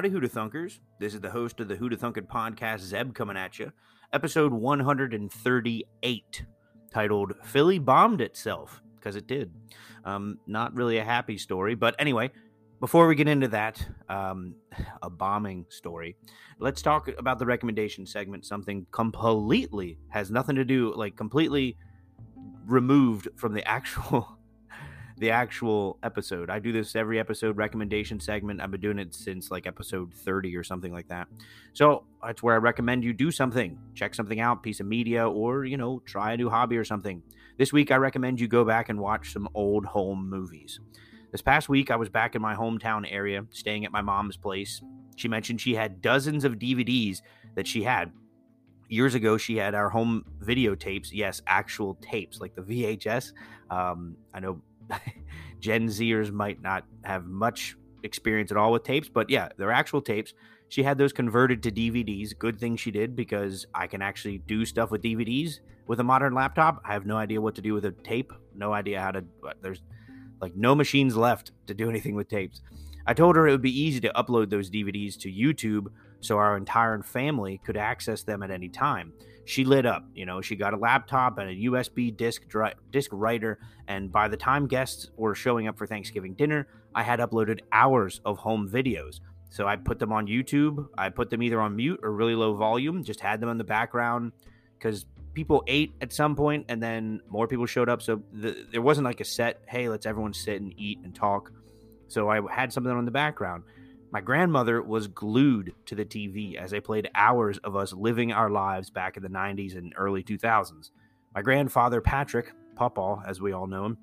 Howdy, Hoota Thunkers. This is the host of the Hoota Thunkin podcast, Zeb, coming at you. Episode 138, titled Philly Bombed Itself, because it did. Um, not really a happy story, but anyway, before we get into that, um, a bombing story, let's talk about the recommendation segment, something completely has nothing to do, like completely removed from the actual the actual episode. I do this every episode recommendation segment. I've been doing it since like episode 30 or something like that. So that's where I recommend you do something. Check something out, piece of media, or, you know, try a new hobby or something. This week, I recommend you go back and watch some old home movies. This past week, I was back in my hometown area, staying at my mom's place. She mentioned she had dozens of DVDs that she had. Years ago, she had our home videotapes. Yes, actual tapes, like the VHS. Um, I know Gen Zers might not have much experience at all with tapes, but yeah, they're actual tapes. She had those converted to DVDs. Good thing she did because I can actually do stuff with DVDs with a modern laptop. I have no idea what to do with a tape. No idea how to. There's like no machines left to do anything with tapes. I told her it would be easy to upload those DVDs to YouTube so our entire family could access them at any time she lit up. You know, she got a laptop and a USB disk dri- disk writer, and by the time guests were showing up for Thanksgiving dinner, I had uploaded hours of home videos. So I put them on YouTube. I put them either on mute or really low volume. Just had them in the background because people ate at some point, and then more people showed up. So the, there wasn't like a set. Hey, let's everyone sit and eat and talk. So I had something on the background. My grandmother was glued to the TV as they played hours of us living our lives back in the 90s and early 2000s. My grandfather, Patrick, Papa, as we all know him,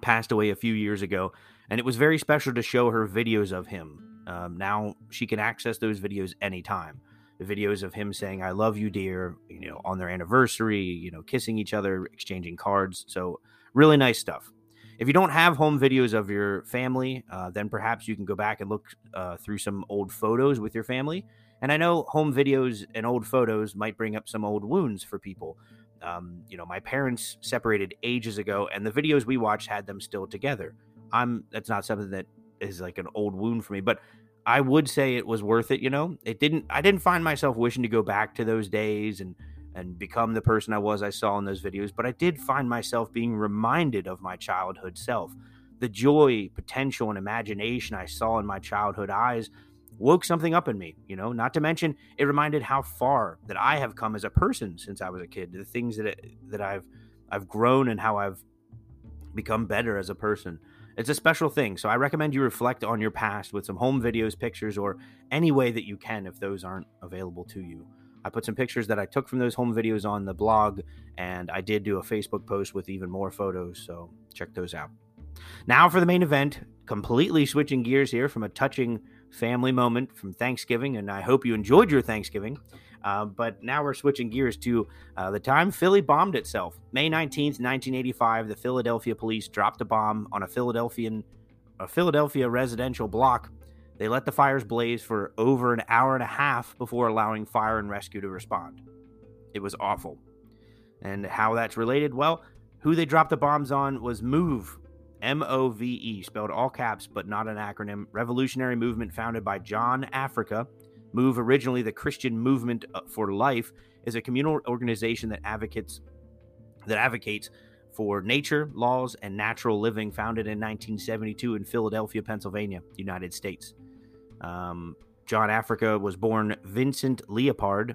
passed away a few years ago, and it was very special to show her videos of him. Um, now she can access those videos anytime. The videos of him saying, I love you, dear, you know, on their anniversary, you know, kissing each other, exchanging cards. So, really nice stuff. If you don't have home videos of your family, uh, then perhaps you can go back and look uh, through some old photos with your family. And I know home videos and old photos might bring up some old wounds for people. Um, you know, my parents separated ages ago, and the videos we watched had them still together. I'm that's not something that is like an old wound for me, but I would say it was worth it. You know, it didn't. I didn't find myself wishing to go back to those days and and become the person I was I saw in those videos, but I did find myself being reminded of my childhood self. The joy, potential, and imagination I saw in my childhood eyes woke something up in me, you know, not to mention it reminded how far that I have come as a person since I was a kid, the things that it, that I've I've grown and how I've become better as a person. It's a special thing. So I recommend you reflect on your past with some home videos, pictures, or any way that you can if those aren't available to you. I put some pictures that I took from those home videos on the blog, and I did do a Facebook post with even more photos, so check those out. Now for the main event, completely switching gears here from a touching family moment from Thanksgiving, and I hope you enjoyed your Thanksgiving. Uh, but now we're switching gears to uh, the time Philly bombed itself. May 19th, 1985, the Philadelphia police dropped a bomb on a Philadelphian a Philadelphia residential block they let the fires blaze for over an hour and a half before allowing fire and rescue to respond. It was awful. And how that's related? Well, who they dropped the bombs on was MOVE, M O V E, spelled all caps but not an acronym, revolutionary movement founded by John Africa. MOVE, originally the Christian Movement uh, for Life, is a communal organization that advocates that advocates for nature, laws, and natural living, founded in 1972 in Philadelphia, Pennsylvania, United States. Um, John Africa was born Vincent Leaphart.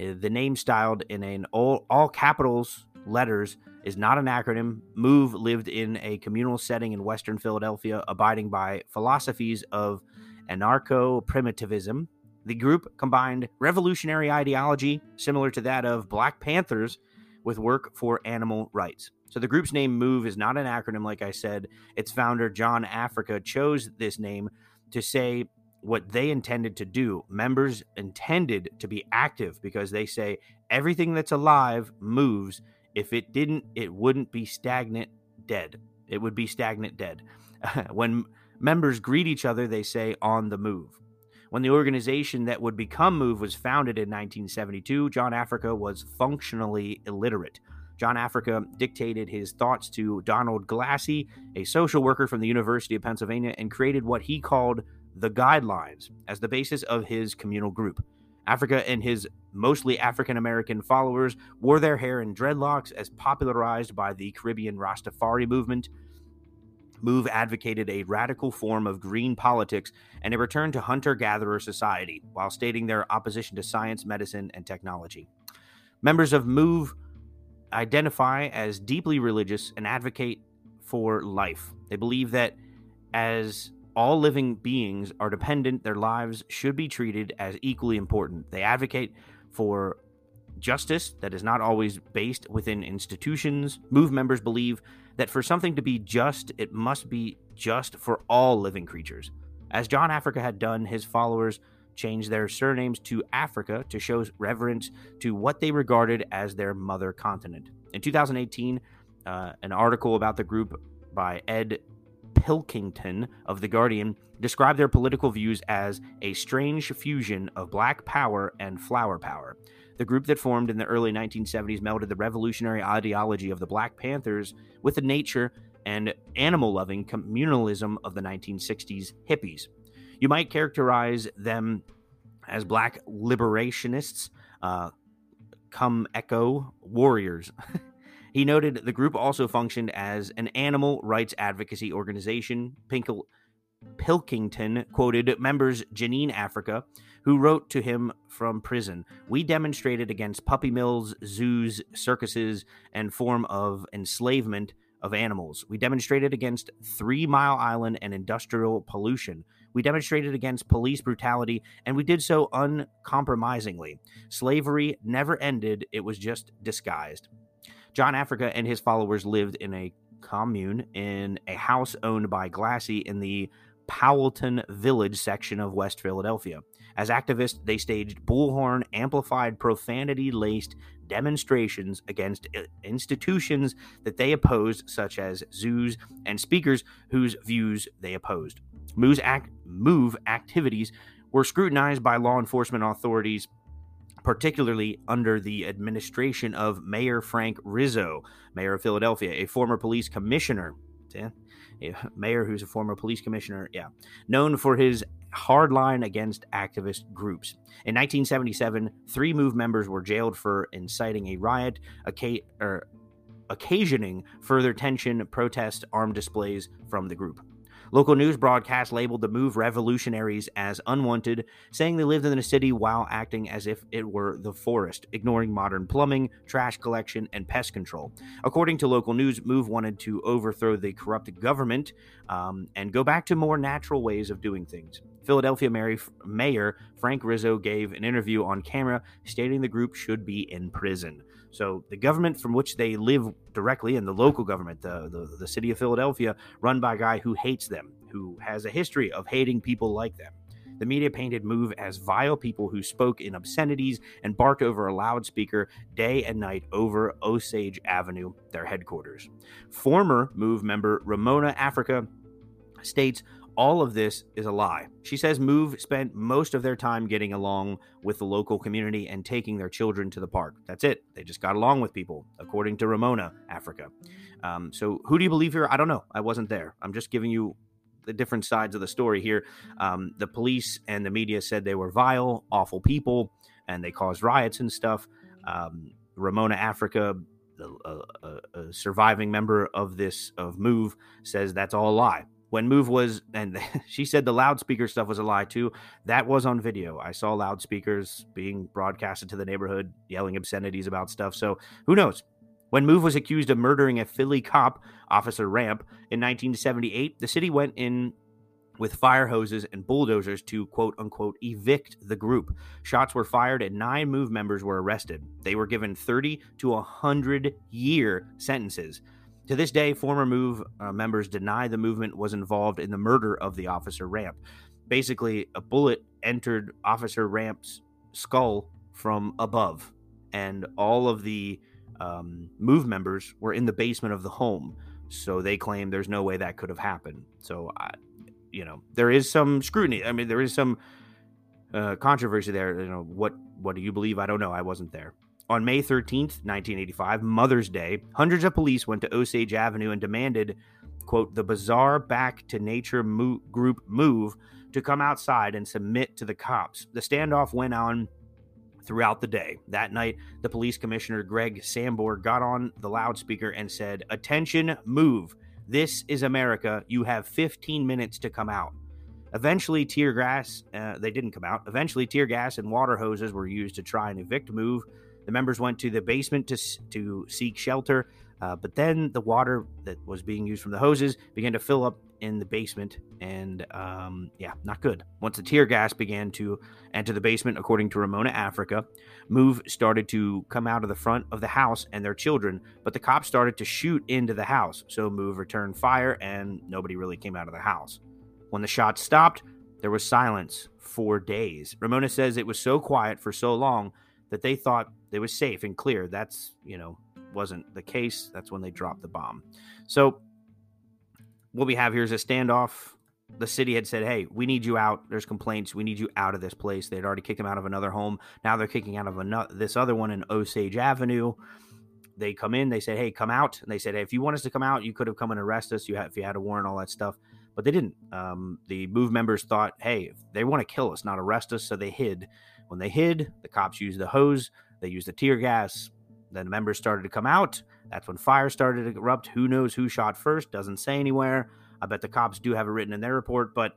Uh, the name styled in an all, all capitals letters is not an acronym. Move lived in a communal setting in Western Philadelphia, abiding by philosophies of anarcho primitivism. The group combined revolutionary ideology, similar to that of Black Panthers, with work for animal rights. So the group's name Move is not an acronym, like I said. Its founder, John Africa, chose this name to say what they intended to do. Members intended to be active because they say everything that's alive moves. If it didn't, it wouldn't be stagnant dead. It would be stagnant dead. when members greet each other, they say on the move. When the organization that would become Move was founded in 1972, John Africa was functionally illiterate. John Africa dictated his thoughts to Donald Glassey, a social worker from the University of Pennsylvania, and created what he called the guidelines as the basis of his communal group. Africa and his mostly African American followers wore their hair in dreadlocks as popularized by the Caribbean Rastafari movement. Move advocated a radical form of green politics and a return to hunter gatherer society while stating their opposition to science, medicine, and technology. Members of Move identify as deeply religious and advocate for life. They believe that as all living beings are dependent, their lives should be treated as equally important. They advocate for justice that is not always based within institutions. Move members believe that for something to be just, it must be just for all living creatures. As John Africa had done, his followers changed their surnames to Africa to show reverence to what they regarded as their mother continent. In 2018, uh, an article about the group by Ed Pilkington of The Guardian described their political views as a strange fusion of black power and flower power. The group that formed in the early 1970s melded the revolutionary ideology of the Black Panthers with the nature and animal loving communalism of the 1960s hippies. You might characterize them as black liberationists, uh, come eco warriors. He noted the group also functioned as an animal rights advocacy organization. Pinkle, Pilkington quoted members Janine Africa, who wrote to him from prison We demonstrated against puppy mills, zoos, circuses, and form of enslavement of animals. We demonstrated against Three Mile Island and industrial pollution. We demonstrated against police brutality, and we did so uncompromisingly. Slavery never ended, it was just disguised. John Africa and his followers lived in a commune in a house owned by Glassey in the Powelton Village section of West Philadelphia. As activists, they staged bullhorn amplified profanity laced demonstrations against uh, institutions that they opposed, such as zoos and speakers whose views they opposed. Act, move activities were scrutinized by law enforcement authorities particularly under the administration of Mayor Frank Rizzo, mayor of Philadelphia, a former police commissioner. Yeah, mayor who's a former police commissioner, yeah, known for his hard line against activist groups. In 1977, three MOVE members were jailed for inciting a riot, or er, occasioning further tension, protest, armed displays from the group. Local news broadcasts labeled the move revolutionaries as unwanted, saying they lived in the city while acting as if it were the forest, ignoring modern plumbing, trash collection, and pest control. According to local news, Move wanted to overthrow the corrupt government um, and go back to more natural ways of doing things. Philadelphia Mayor Frank Rizzo gave an interview on camera stating the group should be in prison. So the government from which they live directly, and the local government, the, the, the city of Philadelphia, run by a guy who hates them, who has a history of hating people like them. The media painted Move as vile people who spoke in obscenities and barked over a loudspeaker day and night over Osage Avenue, their headquarters. Former Move member Ramona Africa states all of this is a lie. She says Move spent most of their time getting along with the local community and taking their children to the park. That's it. They just got along with people, according to Ramona, Africa. Um, so, who do you believe here? I don't know. I wasn't there. I'm just giving you the different sides of the story here. Um, the police and the media said they were vile, awful people, and they caused riots and stuff. Um, Ramona Africa, a, a, a surviving member of this of Move, says that's all a lie when Move was, and she said the loudspeaker stuff was a lie too. That was on video. I saw loudspeakers being broadcasted to the neighborhood, yelling obscenities about stuff. So who knows? When Move was accused of murdering a Philly cop, Officer Ramp, in 1978, the city went in with fire hoses and bulldozers to quote unquote evict the group. Shots were fired and nine Move members were arrested. They were given 30 to 100 year sentences. To this day, former MOVE uh, members deny the movement was involved in the murder of the officer Ramp. Basically, a bullet entered Officer Ramp's skull from above, and all of the um, MOVE members were in the basement of the home. So they claim there's no way that could have happened. So, I, you know, there is some scrutiny. I mean, there is some uh, controversy there. You know, what what do you believe? I don't know. I wasn't there. On May 13th, 1985, Mother's Day, hundreds of police went to Osage Avenue and demanded quote, the bizarre back to nature mo- group move to come outside and submit to the cops. The standoff went on throughout the day. That night, the police commissioner, Greg Sambor, got on the loudspeaker and said, Attention, move. This is America. You have 15 minutes to come out. Eventually, tear gas, uh, they didn't come out. Eventually, tear gas and water hoses were used to try and evict move. The members went to the basement to, to seek shelter, uh, but then the water that was being used from the hoses began to fill up in the basement, and um, yeah, not good. Once the tear gas began to enter the basement, according to Ramona Africa, Move started to come out of the front of the house and their children, but the cops started to shoot into the house. So Move returned fire, and nobody really came out of the house. When the shots stopped, there was silence for days. Ramona says it was so quiet for so long that they thought they was safe and clear. That's, you know, wasn't the case. That's when they dropped the bomb. So what we have here is a standoff. The city had said, "Hey, we need you out. There's complaints. We need you out of this place." They'd already kicked him out of another home. Now they're kicking out of another this other one in Osage Avenue. They come in. They said, "Hey, come out." And they said, hey, "If you want us to come out, you could have come and arrest us. You had if you had a warrant, all that stuff." but they didn't. Um, the move members thought, hey, they want to kill us, not arrest us, so they hid. When they hid, the cops used the hose, they used the tear gas. Then members started to come out. That's when fire started to erupt. Who knows who shot first? Doesn't say anywhere. I bet the cops do have it written in their report, but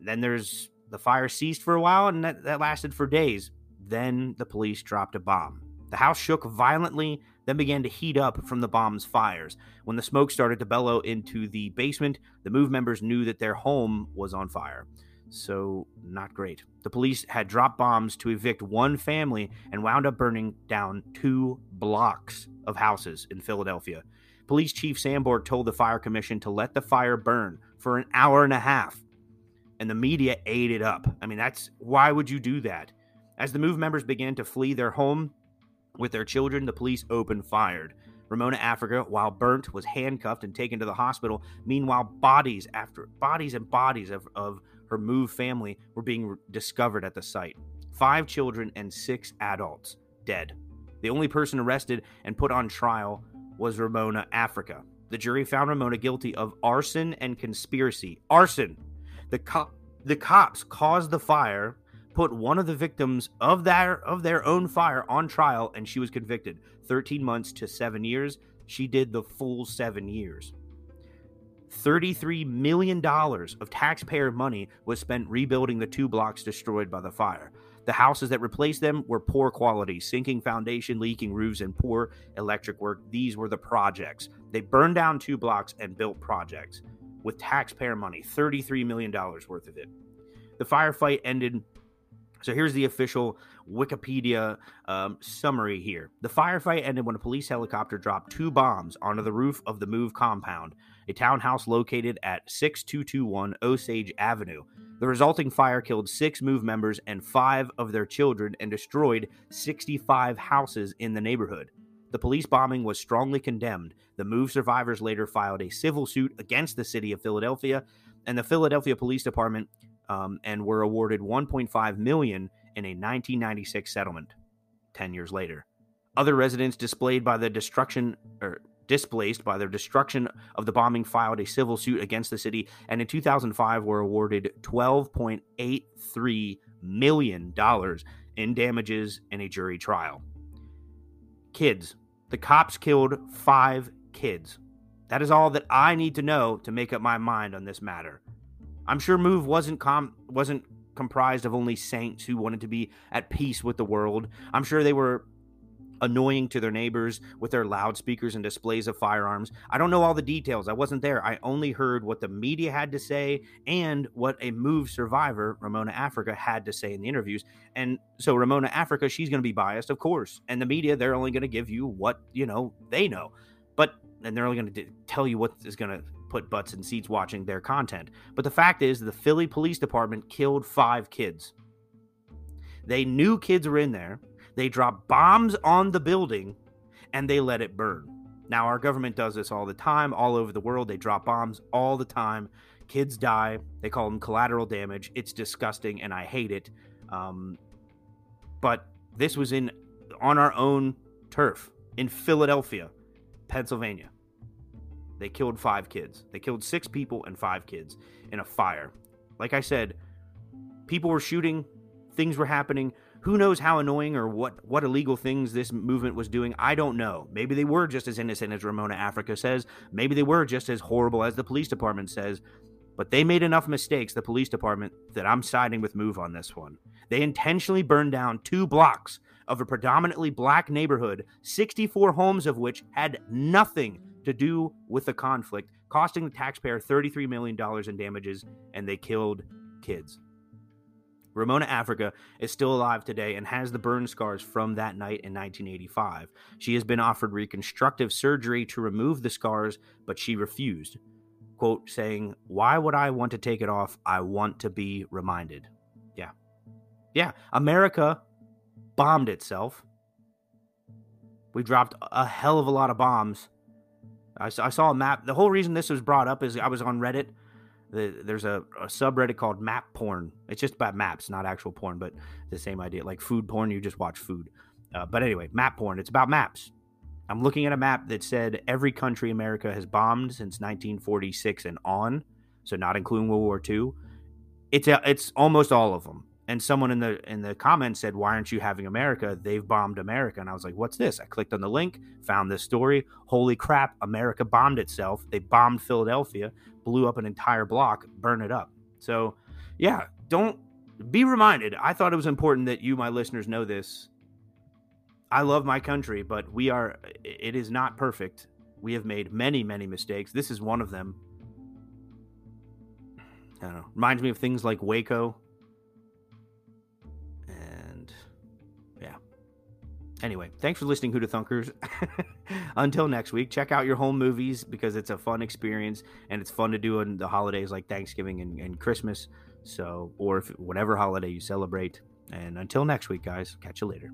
then there's the fire ceased for a while, and that, that lasted for days. Then the police dropped a bomb. The house shook violently then began to heat up from the bomb's fires. When the smoke started to bellow into the basement, the MOVE members knew that their home was on fire. So, not great. The police had dropped bombs to evict one family and wound up burning down two blocks of houses in Philadelphia. Police Chief Sambor told the fire commission to let the fire burn for an hour and a half. And the media ate it up. I mean, that's why would you do that? As the MOVE members began to flee their home, with their children, the police opened fire. Ramona Africa, while burnt, was handcuffed and taken to the hospital. Meanwhile, bodies after bodies and bodies of, of her moved family were being discovered at the site. Five children and six adults dead. The only person arrested and put on trial was Ramona Africa. The jury found Ramona guilty of arson and conspiracy. Arson. The cop the cops caused the fire put one of the victims of their of their own fire on trial and she was convicted. 13 months to 7 years. She did the full 7 years. 33 million dollars of taxpayer money was spent rebuilding the two blocks destroyed by the fire. The houses that replaced them were poor quality sinking foundation leaking roofs and poor electric work. These were the projects. They burned down two blocks and built projects with taxpayer money. 33 million dollars worth of it. The firefight ended so here's the official Wikipedia um, summary here. The firefight ended when a police helicopter dropped two bombs onto the roof of the Move compound, a townhouse located at 6221 Osage Avenue. The resulting fire killed six Move members and five of their children and destroyed 65 houses in the neighborhood. The police bombing was strongly condemned. The Move survivors later filed a civil suit against the city of Philadelphia, and the Philadelphia Police Department um, and were awarded 1.5 million in a 1996 settlement. Ten years later, other residents displayed by the destruction or displaced by destruction of the bombing filed a civil suit against the city, and in 2005 were awarded 12.83 million dollars in damages in a jury trial. Kids, the cops killed five kids. That is all that I need to know to make up my mind on this matter. I'm sure Move wasn't com- wasn't comprised of only saints who wanted to be at peace with the world. I'm sure they were annoying to their neighbors with their loudspeakers and displays of firearms. I don't know all the details. I wasn't there. I only heard what the media had to say and what a move survivor, Ramona Africa, had to say in the interviews. And so Ramona Africa, she's going to be biased, of course. And the media, they're only going to give you what, you know, they know. But and they're only going to tell you what is going to put butts in seats watching their content. But the fact is, the Philly Police Department killed five kids. They knew kids were in there. They dropped bombs on the building and they let it burn. Now, our government does this all the time, all over the world. They drop bombs all the time. Kids die. They call them collateral damage. It's disgusting and I hate it. Um, but this was in on our own turf in Philadelphia, Pennsylvania. They killed five kids. They killed six people and five kids in a fire. Like I said, people were shooting, things were happening. Who knows how annoying or what, what illegal things this movement was doing? I don't know. Maybe they were just as innocent as Ramona Africa says. Maybe they were just as horrible as the police department says. But they made enough mistakes, the police department, that I'm siding with Move on this one. They intentionally burned down two blocks of a predominantly black neighborhood, 64 homes of which had nothing to do with the conflict, costing the taxpayer $33 million in damages, and they killed kids. Ramona Africa is still alive today and has the burn scars from that night in 1985. She has been offered reconstructive surgery to remove the scars, but she refused. Quote, saying, Why would I want to take it off? I want to be reminded. Yeah. Yeah. America bombed itself. We dropped a hell of a lot of bombs. I, I saw a map. The whole reason this was brought up is I was on Reddit. The, there's a, a, subreddit called map porn. It's just about maps not actual porn but the same idea like food porn. You just watch food. Uh, but anyway map porn. It's about maps. I'm looking at a map that said every country america has bombed since 1946 and on so not including world war ii it's a, it's almost all of them and someone in the in the comments said why aren't you having america? They've bombed america. And i was like what's this? I clicked on the link found this story. Holy crap america bombed itself. They bombed philadelphia blew up an entire block burn it up. So yeah don't be reminded. I thought it was important that you my listeners know this. I love my country but we are it is not perfect. We have made many many mistakes. This is one of them. I don't know. Reminds me of things like Waco, Anyway, thanks for listening, Hoota Thunkers. Until next week, check out your home movies because it's a fun experience and it's fun to do in the holidays like Thanksgiving and, and Christmas. So, or if whatever holiday you celebrate. And until next week, guys, catch you later.